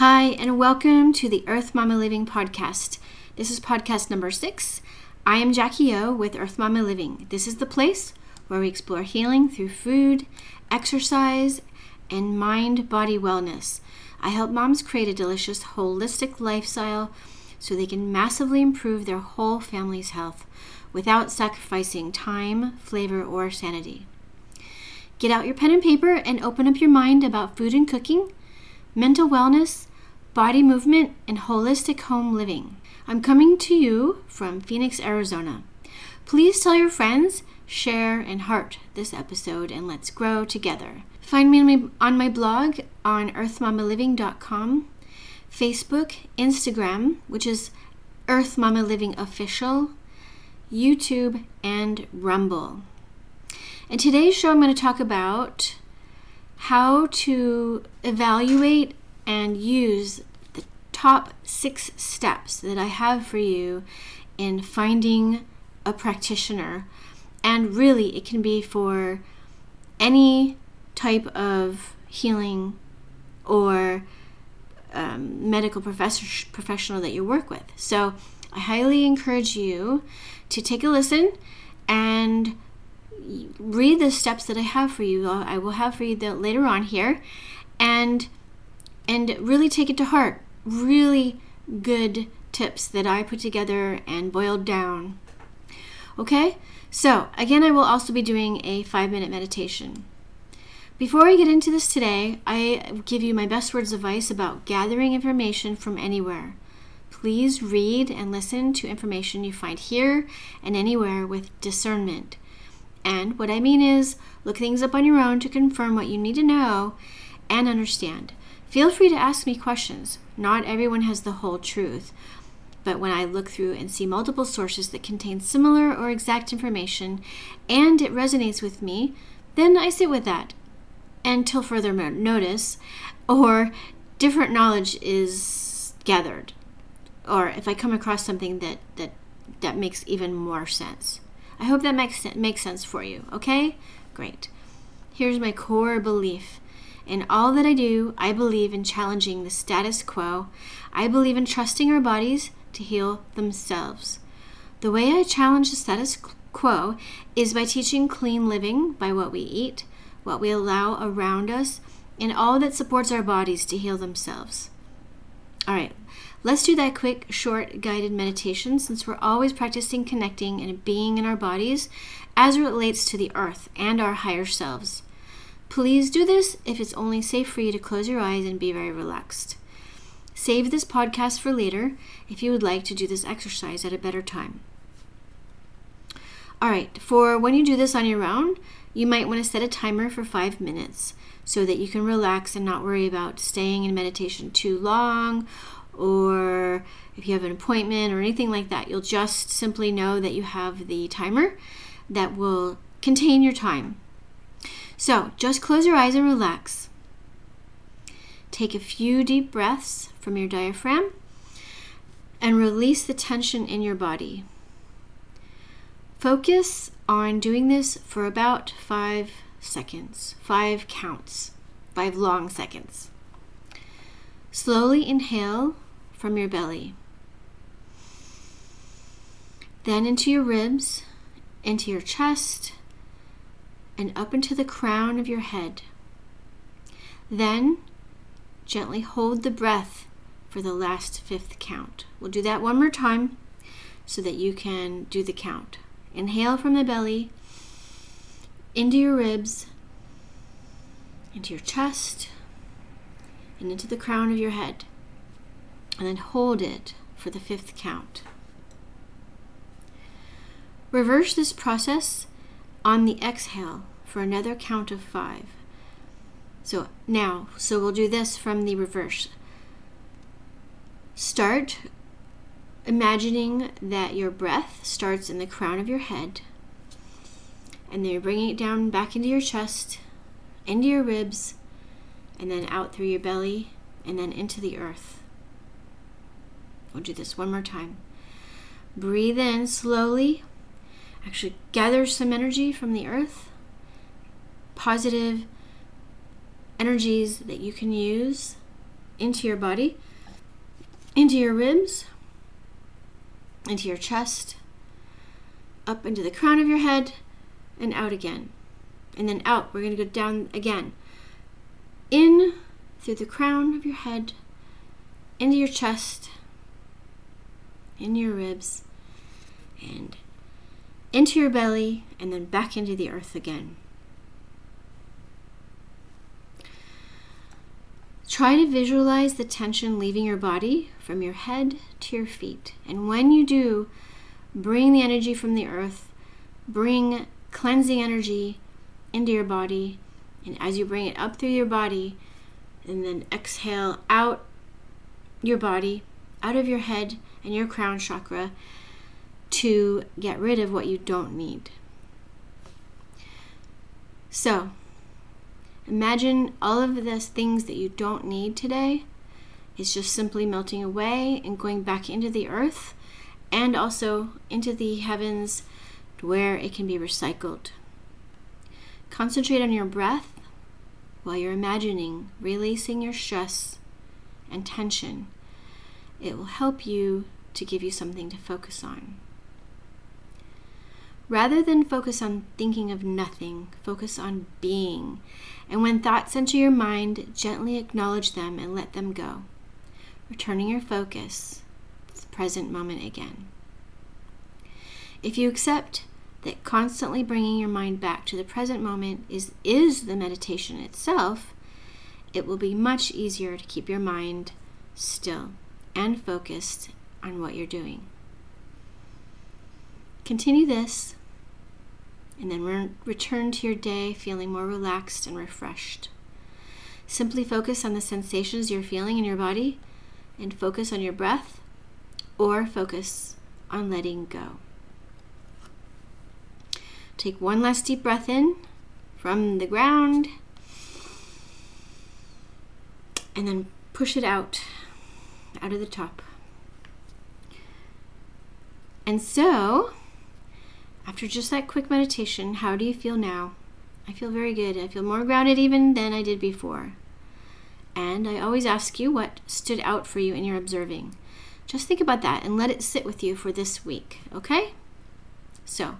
Hi, and welcome to the Earth Mama Living podcast. This is podcast number six. I am Jackie O with Earth Mama Living. This is the place where we explore healing through food, exercise, and mind body wellness. I help moms create a delicious, holistic lifestyle so they can massively improve their whole family's health without sacrificing time, flavor, or sanity. Get out your pen and paper and open up your mind about food and cooking, mental wellness, body movement, and holistic home living. I'm coming to you from Phoenix, Arizona. Please tell your friends, share, and heart this episode, and let's grow together. Find me on my, on my blog on earthmamaliving.com, Facebook, Instagram, which is Earth Mama Living Official, YouTube, and Rumble. In today's show, I'm going to talk about how to evaluate and use the top six steps that I have for you in finding a practitioner. And really, it can be for any type of healing or um, medical professor, professional that you work with. So, I highly encourage you to take a listen and read the steps that I have for you. I will have for you later on here, and and really take it to heart. Really good tips that I put together and boiled down. Okay, so again, I will also be doing a five minute meditation. Before I get into this today, I give you my best words of advice about gathering information from anywhere. Please read and listen to information you find here and anywhere with discernment. And what I mean is, look things up on your own to confirm what you need to know and understand. Feel free to ask me questions. Not everyone has the whole truth. But when I look through and see multiple sources that contain similar or exact information and it resonates with me, then I sit with that until further notice or different knowledge is gathered. Or if I come across something that, that, that makes even more sense. I hope that makes makes sense for you. Okay? Great. Here's my core belief. In all that I do, I believe in challenging the status quo. I believe in trusting our bodies to heal themselves. The way I challenge the status quo is by teaching clean living by what we eat, what we allow around us, and all that supports our bodies to heal themselves. All right, Let's do that quick, short, guided meditation since we're always practicing connecting and being in our bodies as it relates to the earth and our higher selves. Please do this if it's only safe for you to close your eyes and be very relaxed. Save this podcast for later if you would like to do this exercise at a better time. All right, for when you do this on your own, you might want to set a timer for five minutes so that you can relax and not worry about staying in meditation too long or if you have an appointment or anything like that, you'll just simply know that you have the timer that will contain your time. So just close your eyes and relax. Take a few deep breaths from your diaphragm and release the tension in your body. Focus on doing this for about five seconds, five counts, five long seconds. Slowly inhale from your belly. Then into your ribs, into your chest, and up into the crown of your head. Then gently hold the breath for the last fifth count. We'll do that one more time so that you can do the count. Inhale from the belly, into your ribs, into your chest, and into the crown of your head and then hold it for the fifth count. Reverse this process on the exhale for another count of five. So now, so we'll do this from the reverse. Start imagining that your breath starts in the crown of your head, and then you're bringing it down back into your chest, into your ribs, and then out through your belly, and then into the earth. We'll do this one more time. Breathe in slowly. Actually, gather some energy from the earth, positive energies that you can use into your body, into your ribs, into your chest, up into the crown of your head, and out again. And then out. We're going to go down again. In through the crown of your head, into your chest, in your ribs, and into your belly, and then back into the earth again. Try to visualize the tension leaving your body from your head to your feet. And when you do, bring the energy from the earth, bring cleansing energy into your body. And as you bring it up through your body, and then exhale out your body, out of your head and your crown chakra to get rid of what you don't need. So, Imagine all of the things that you don't need today is just simply melting away and going back into the earth and also into the heavens where it can be recycled. Concentrate on your breath while you're imagining releasing your stress and tension. It will help you to give you something to focus on. Rather than focus on thinking of nothing, focus on being. And when thoughts enter your mind, gently acknowledge them and let them go, returning your focus to the present moment again. If you accept that constantly bringing your mind back to the present moment is, is the meditation itself, it will be much easier to keep your mind still and focused on what you're doing. Continue this and then re- return to your day feeling more relaxed and refreshed. Simply focus on the sensations you're feeling in your body and focus on your breath or focus on letting go. Take one last deep breath in from the ground and then push it out out of the top. And so, after just that quick meditation, how do you feel now? I feel very good. I feel more grounded even than I did before. And I always ask you what stood out for you in your observing. Just think about that and let it sit with you for this week, okay? So,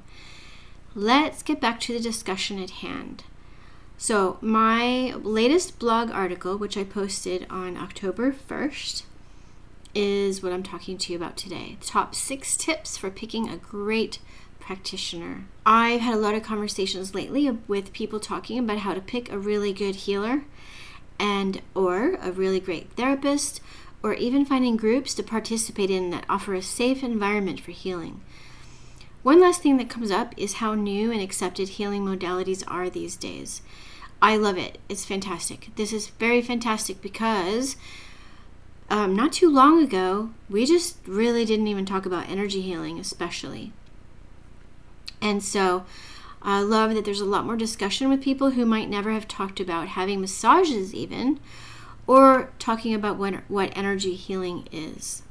let's get back to the discussion at hand. So, my latest blog article, which I posted on October 1st, is what I'm talking to you about today. Top six tips for picking a great practitioner. I've had a lot of conversations lately with people talking about how to pick a really good healer and or a really great therapist or even finding groups to participate in that offer a safe environment for healing. One last thing that comes up is how new and accepted healing modalities are these days. I love it. It's fantastic. This is very fantastic because um, not too long ago, we just really didn't even talk about energy healing, especially. And so I love that there's a lot more discussion with people who might never have talked about having massages, even, or talking about what, what energy healing is.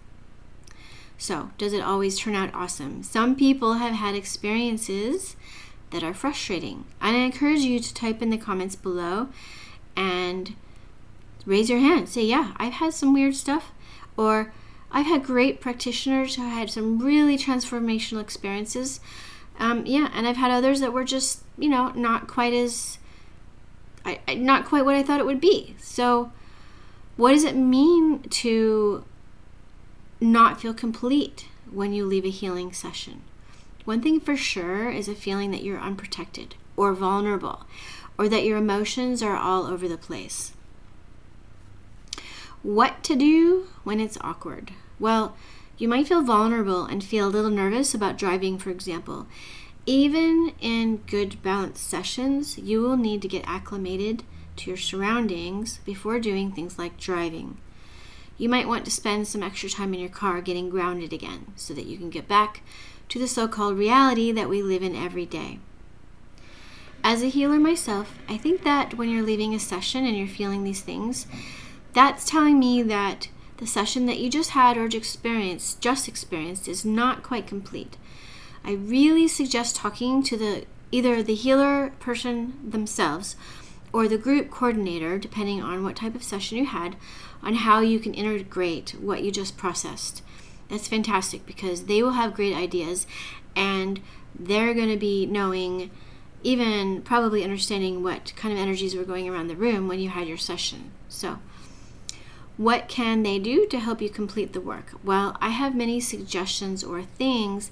So, does it always turn out awesome? Some people have had experiences that are frustrating. And I encourage you to type in the comments below and raise your hand. Say, yeah, I've had some weird stuff. Or I've had great practitioners who had some really transformational experiences um, yeah, and I've had others that were just, you know, not quite as, I, not quite what I thought it would be. So, what does it mean to not feel complete when you leave a healing session? One thing for sure is a feeling that you're unprotected or vulnerable or that your emotions are all over the place. What to do when it's awkward? Well, you might feel vulnerable and feel a little nervous about driving, for example. Even in good balanced sessions, you will need to get acclimated to your surroundings before doing things like driving. You might want to spend some extra time in your car getting grounded again so that you can get back to the so called reality that we live in every day. As a healer myself, I think that when you're leaving a session and you're feeling these things, that's telling me that the session that you just had or experienced, just experienced, is not quite complete. I really suggest talking to the either the healer person themselves or the group coordinator, depending on what type of session you had, on how you can integrate what you just processed. That's fantastic because they will have great ideas and they're going to be knowing, even probably understanding what kind of energies were going around the room when you had your session. So, what can they do to help you complete the work? Well, I have many suggestions or things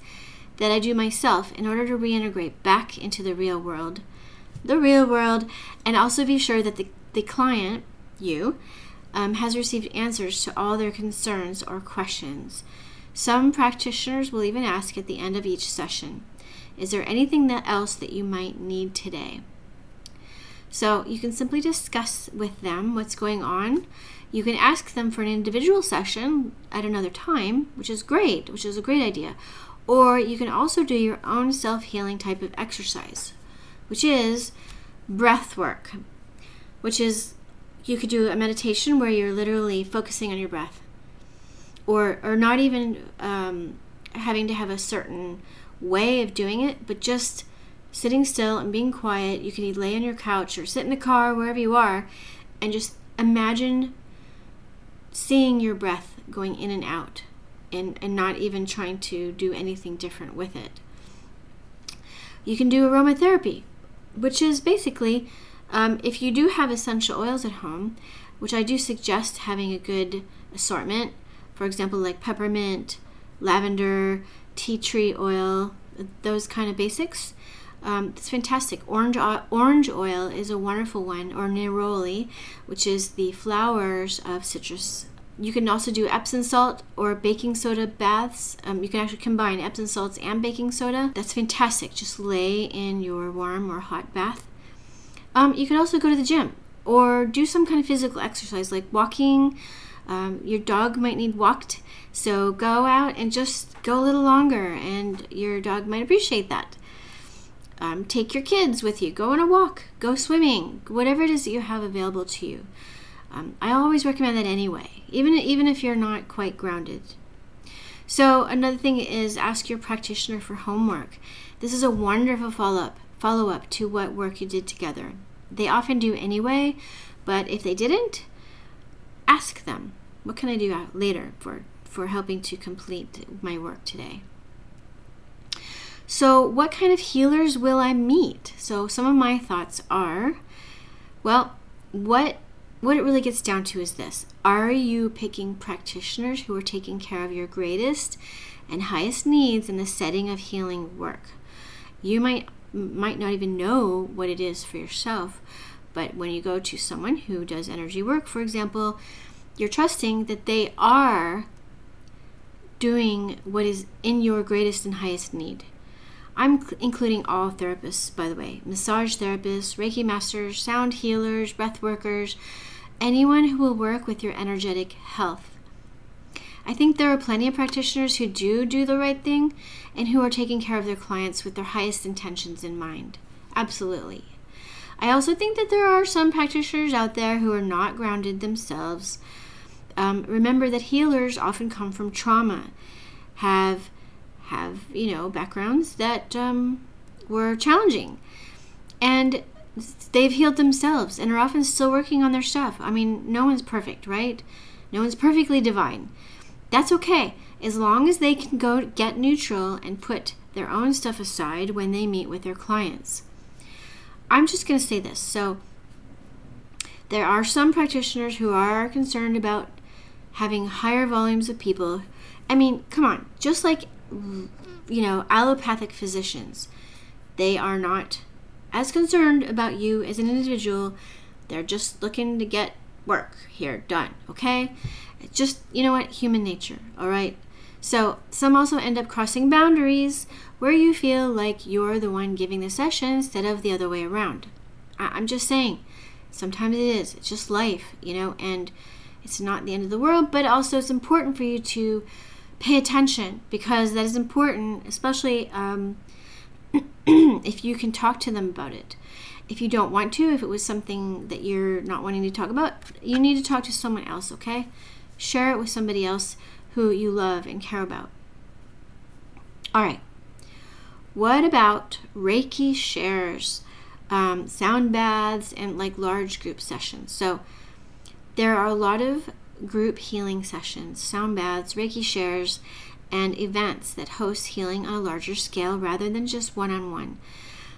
that I do myself in order to reintegrate back into the real world, the real world, and also be sure that the, the client, you, um, has received answers to all their concerns or questions. Some practitioners will even ask at the end of each session, Is there anything else that you might need today? So you can simply discuss with them what's going on. You can ask them for an individual session at another time, which is great, which is a great idea. Or you can also do your own self healing type of exercise, which is breath work, which is you could do a meditation where you're literally focusing on your breath, or or not even um, having to have a certain way of doing it, but just sitting still and being quiet. You can either lay on your couch or sit in the car, wherever you are, and just imagine seeing your breath going in and out and, and not even trying to do anything different with it. You can do aromatherapy, which is basically um, if you do have essential oils at home, which I do suggest having a good assortment, for example, like peppermint, lavender, tea tree oil, those kind of basics. Um, it's fantastic. Orange orange oil is a wonderful one, or neroli, which is the flowers of citrus you can also do Epsom salt or baking soda baths. Um, you can actually combine Epsom salts and baking soda. That's fantastic. Just lay in your warm or hot bath. Um, you can also go to the gym or do some kind of physical exercise like walking. Um, your dog might need walked, so go out and just go a little longer, and your dog might appreciate that. Um, take your kids with you. Go on a walk. Go swimming. Whatever it is that you have available to you. Um, I always recommend that anyway, even even if you're not quite grounded. So another thing is ask your practitioner for homework. This is a wonderful follow up follow up to what work you did together. They often do anyway, but if they didn't, ask them, what can I do later for for helping to complete my work today? So, what kind of healers will I meet? So, some of my thoughts are well, what what it really gets down to is this Are you picking practitioners who are taking care of your greatest and highest needs in the setting of healing work? You might might not even know what it is for yourself, but when you go to someone who does energy work, for example, you're trusting that they are doing what is in your greatest and highest need. I'm including all therapists, by the way massage therapists, Reiki masters, sound healers, breath workers, anyone who will work with your energetic health. I think there are plenty of practitioners who do do the right thing and who are taking care of their clients with their highest intentions in mind. Absolutely. I also think that there are some practitioners out there who are not grounded themselves. Um, remember that healers often come from trauma, have have you know backgrounds that um, were challenging, and they've healed themselves and are often still working on their stuff. I mean, no one's perfect, right? No one's perfectly divine. That's okay, as long as they can go get neutral and put their own stuff aside when they meet with their clients. I'm just going to say this. So, there are some practitioners who are concerned about having higher volumes of people. I mean, come on, just like, you know, allopathic physicians, they are not as concerned about you as an individual. They're just looking to get work here done, okay? It's just, you know what, human nature, all right? So, some also end up crossing boundaries where you feel like you're the one giving the session instead of the other way around. I- I'm just saying, sometimes it is. It's just life, you know, and it's not the end of the world, but also it's important for you to pay attention because that is important, especially um, if you can talk to them about it. If you don't want to, if it was something that you're not wanting to talk about, you need to talk to someone else, okay? Share it with somebody else who you love and care about. All right. What about Reiki shares? um, sound baths, and like large group sessions. So there are a lot of group healing sessions, sound baths, Reiki shares, and events that host healing on a larger scale rather than just one on one.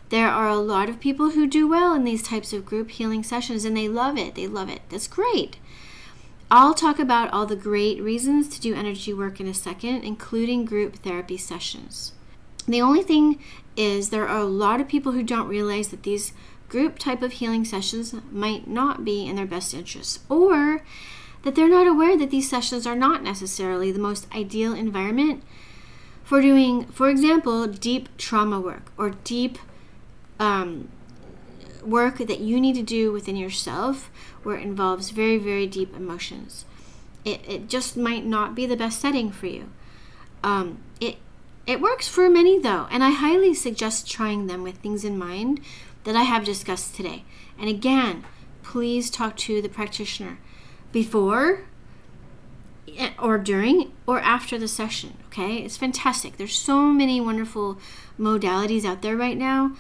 There are a lot of people who do well in these types of group healing sessions and they love it. They love it. That's great. I'll talk about all the great reasons to do energy work in a second, including group therapy sessions. The only thing is, there are a lot of people who don't realize that these group type of healing sessions might not be in their best interests, or that they're not aware that these sessions are not necessarily the most ideal environment for doing, for example, deep trauma work or deep um, work that you need to do within yourself where it involves very, very deep emotions. It, it just might not be the best setting for you. Um, it, it works for many though, and I highly suggest trying them with things in mind that I have discussed today. And again, please talk to the practitioner before or during or after the session. Okay, it's fantastic. There's so many wonderful modalities out there right now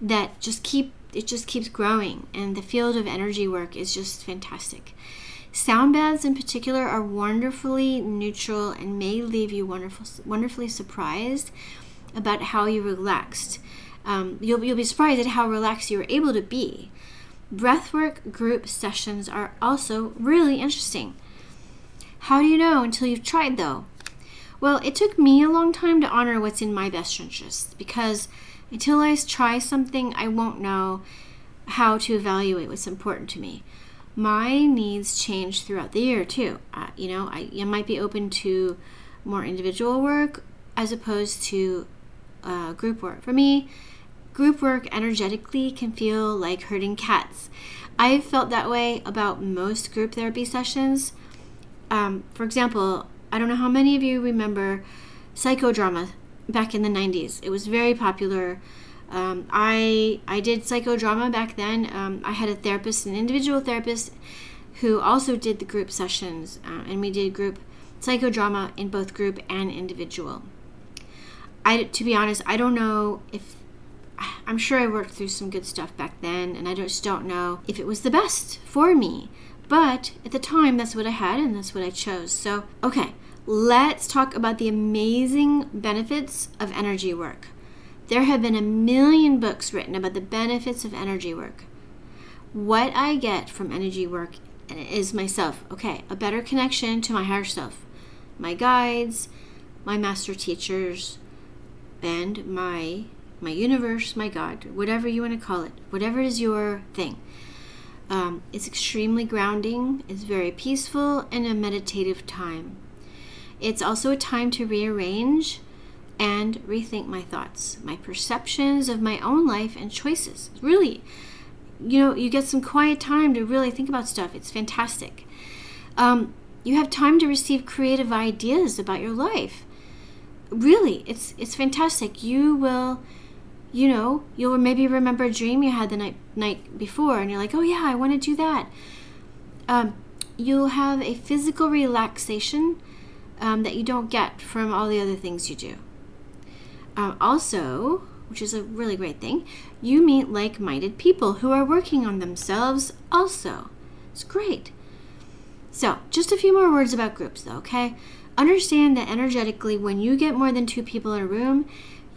that just keep it just keeps growing and the field of energy work is just fantastic. Sound baths in particular are wonderfully neutral and may leave you wonderful, wonderfully surprised about how you relaxed. Um, you'll, you'll be surprised at how relaxed you were able to be. Breathwork group sessions are also really interesting. How do you know until you've tried, though? Well, it took me a long time to honor what's in my best interest because until I try something, I won't know how to evaluate what's important to me. My needs change throughout the year too. Uh, you know, I, I might be open to more individual work as opposed to uh, group work. For me, group work energetically can feel like herding cats. I've felt that way about most group therapy sessions. Um, for example, I don't know how many of you remember psychodrama back in the 90s. It was very popular. Um, I I did psychodrama back then. Um, I had a therapist, an individual therapist, who also did the group sessions, uh, and we did group psychodrama in both group and individual. I, to be honest, I don't know if I'm sure I worked through some good stuff back then, and I just don't know if it was the best for me. But at the time, that's what I had, and that's what I chose. So, okay, let's talk about the amazing benefits of energy work. There have been a million books written about the benefits of energy work. What I get from energy work is myself, okay, a better connection to my higher self, my guides, my master teachers, and my my universe, my God, whatever you want to call it, whatever is your thing. Um, it's extremely grounding, it's very peaceful, and a meditative time. It's also a time to rearrange and rethink my thoughts, my perceptions of my own life and choices. Really, you know, you get some quiet time to really think about stuff. It's fantastic. Um, you have time to receive creative ideas about your life. Really, it's it's fantastic. You will, you know, you'll maybe remember a dream you had the night night before, and you're like, oh yeah, I want to do that. Um, you'll have a physical relaxation um, that you don't get from all the other things you do. Um, also, which is a really great thing, you meet like minded people who are working on themselves also. It's great. So, just a few more words about groups though, okay? Understand that energetically, when you get more than two people in a room,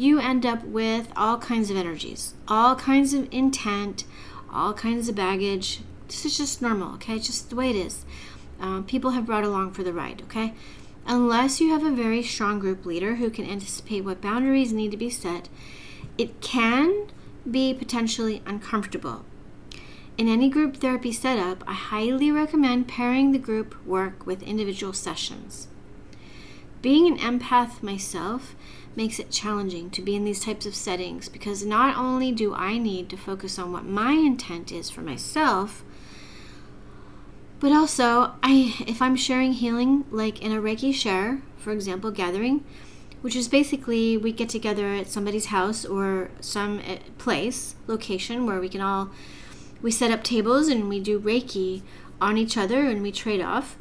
you end up with all kinds of energies, all kinds of intent, all kinds of baggage. This is just normal, okay? It's just the way it is. Um, people have brought along for the ride, okay? Unless you have a very strong group leader who can anticipate what boundaries need to be set, it can be potentially uncomfortable. In any group therapy setup, I highly recommend pairing the group work with individual sessions. Being an empath myself makes it challenging to be in these types of settings because not only do I need to focus on what my intent is for myself, but also, I if I'm sharing healing, like in a Reiki share, for example, gathering, which is basically we get together at somebody's house or some eh, place, location where we can all we set up tables and we do Reiki on each other and we trade off.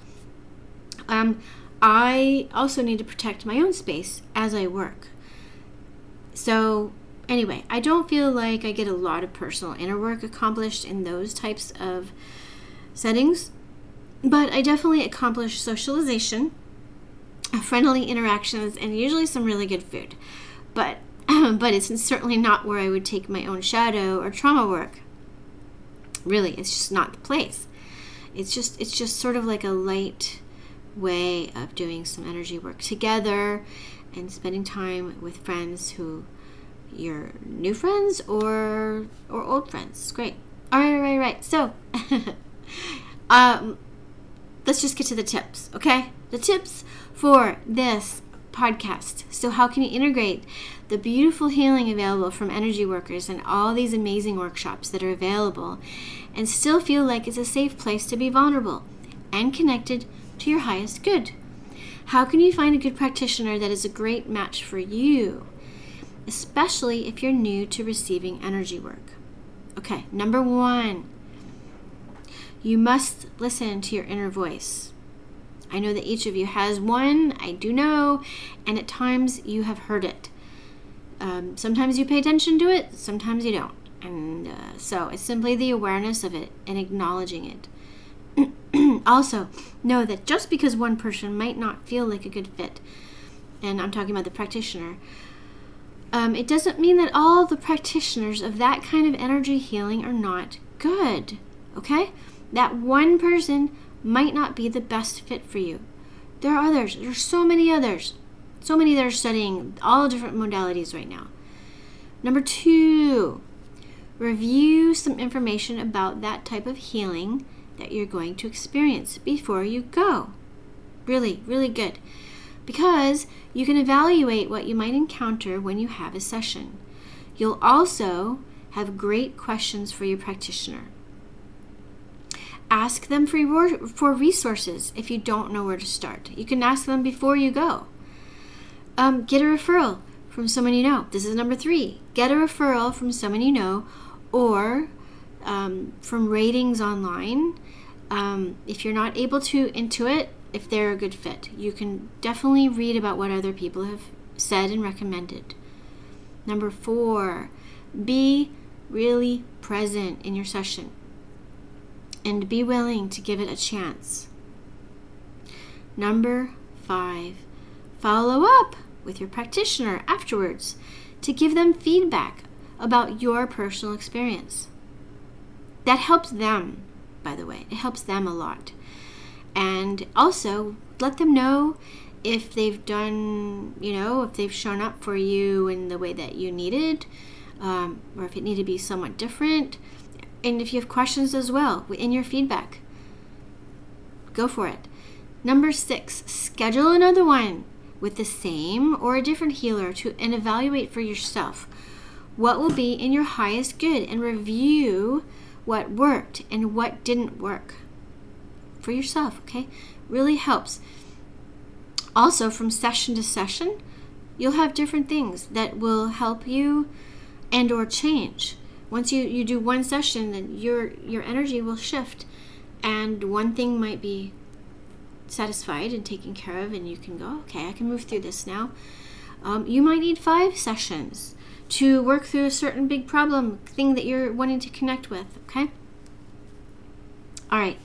Um, I also need to protect my own space as I work. So Anyway, I don't feel like I get a lot of personal inner work accomplished in those types of settings, but I definitely accomplish socialization, friendly interactions, and usually some really good food. But but it's certainly not where I would take my own shadow or trauma work. Really, it's just not the place. It's just it's just sort of like a light way of doing some energy work together and spending time with friends who your new friends or or old friends. Great. All right, all right, all right. So, um, let's just get to the tips, okay? The tips for this podcast. So, how can you integrate the beautiful healing available from energy workers and all these amazing workshops that are available and still feel like it's a safe place to be vulnerable and connected to your highest good? How can you find a good practitioner that is a great match for you, especially if you're new to receiving energy work? Okay, number one, you must listen to your inner voice. I know that each of you has one, I do know, and at times you have heard it. Um, sometimes you pay attention to it, sometimes you don't. And uh, so it's simply the awareness of it and acknowledging it. also, know that just because one person might not feel like a good fit, and I'm talking about the practitioner, um, it doesn't mean that all the practitioners of that kind of energy healing are not good. Okay? That one person might not be the best fit for you. There are others. There are so many others. So many that are studying all different modalities right now. Number two, review some information about that type of healing that you're going to experience before you go. Really, really good. Because you can evaluate what you might encounter when you have a session. You'll also have great questions for your practitioner. Ask them for, resources if you don't know where to start. You can ask them before you go. Um, get a referral from someone you know. This is number three. Get a referral from someone you know or um, from ratings online. Um, if you're not able to intuit if they're a good fit, you can definitely read about what other people have said and recommended. Number four, be really present in your session and be willing to give it a chance. Number five, follow up with your practitioner afterwards to give them feedback about your personal experience. That helps them, by the way, it helps them a lot. And also, let them know if they've done, you know, if they've shown up for you in the way that you needed, um, or if it needed to be somewhat different. And if you have questions as well in your feedback, go for it. Number six, schedule another one with the same or a different healer to and evaluate for yourself what will be in your highest good and review what worked and what didn't work for yourself, okay? Really helps. Also, from session to session, you'll have different things that will help you and or change once you, you do one session then your your energy will shift and one thing might be satisfied and taken care of and you can go okay i can move through this now um, you might need five sessions to work through a certain big problem thing that you're wanting to connect with okay all right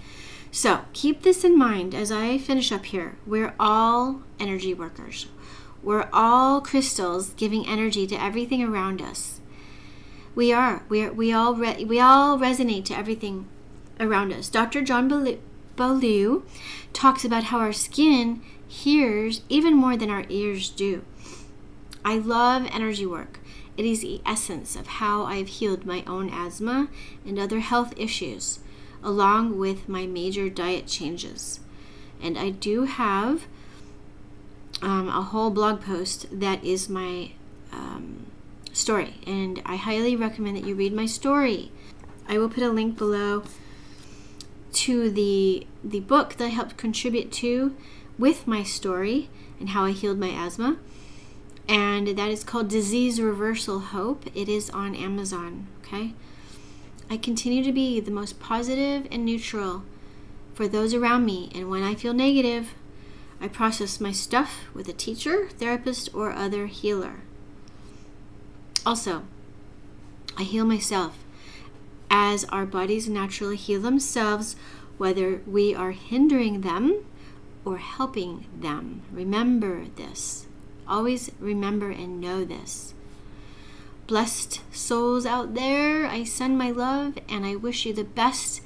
so keep this in mind as i finish up here we're all energy workers we're all crystals giving energy to everything around us we are. We are. We all. Re- we all resonate to everything around us. Dr. John Beaulieu talks about how our skin hears even more than our ears do. I love energy work. It is the essence of how I've healed my own asthma and other health issues, along with my major diet changes. And I do have um, a whole blog post that is my um, story, and I highly recommend that you read my story. I will put a link below to the the book that I helped contribute to with my story and how I healed my asthma. And that is called Disease Reversal Hope. It is on Amazon, okay? I continue to be the most positive and neutral for those around me, and when I feel negative, I process my stuff with a teacher, therapist, or other healer. Also, I heal myself as our bodies naturally heal themselves, whether we are hindering them or helping them. Remember this. Always remember and know this. Blessed souls out there, I send my love and I wish you the best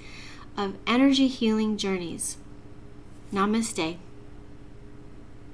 of energy healing journeys. Namaste.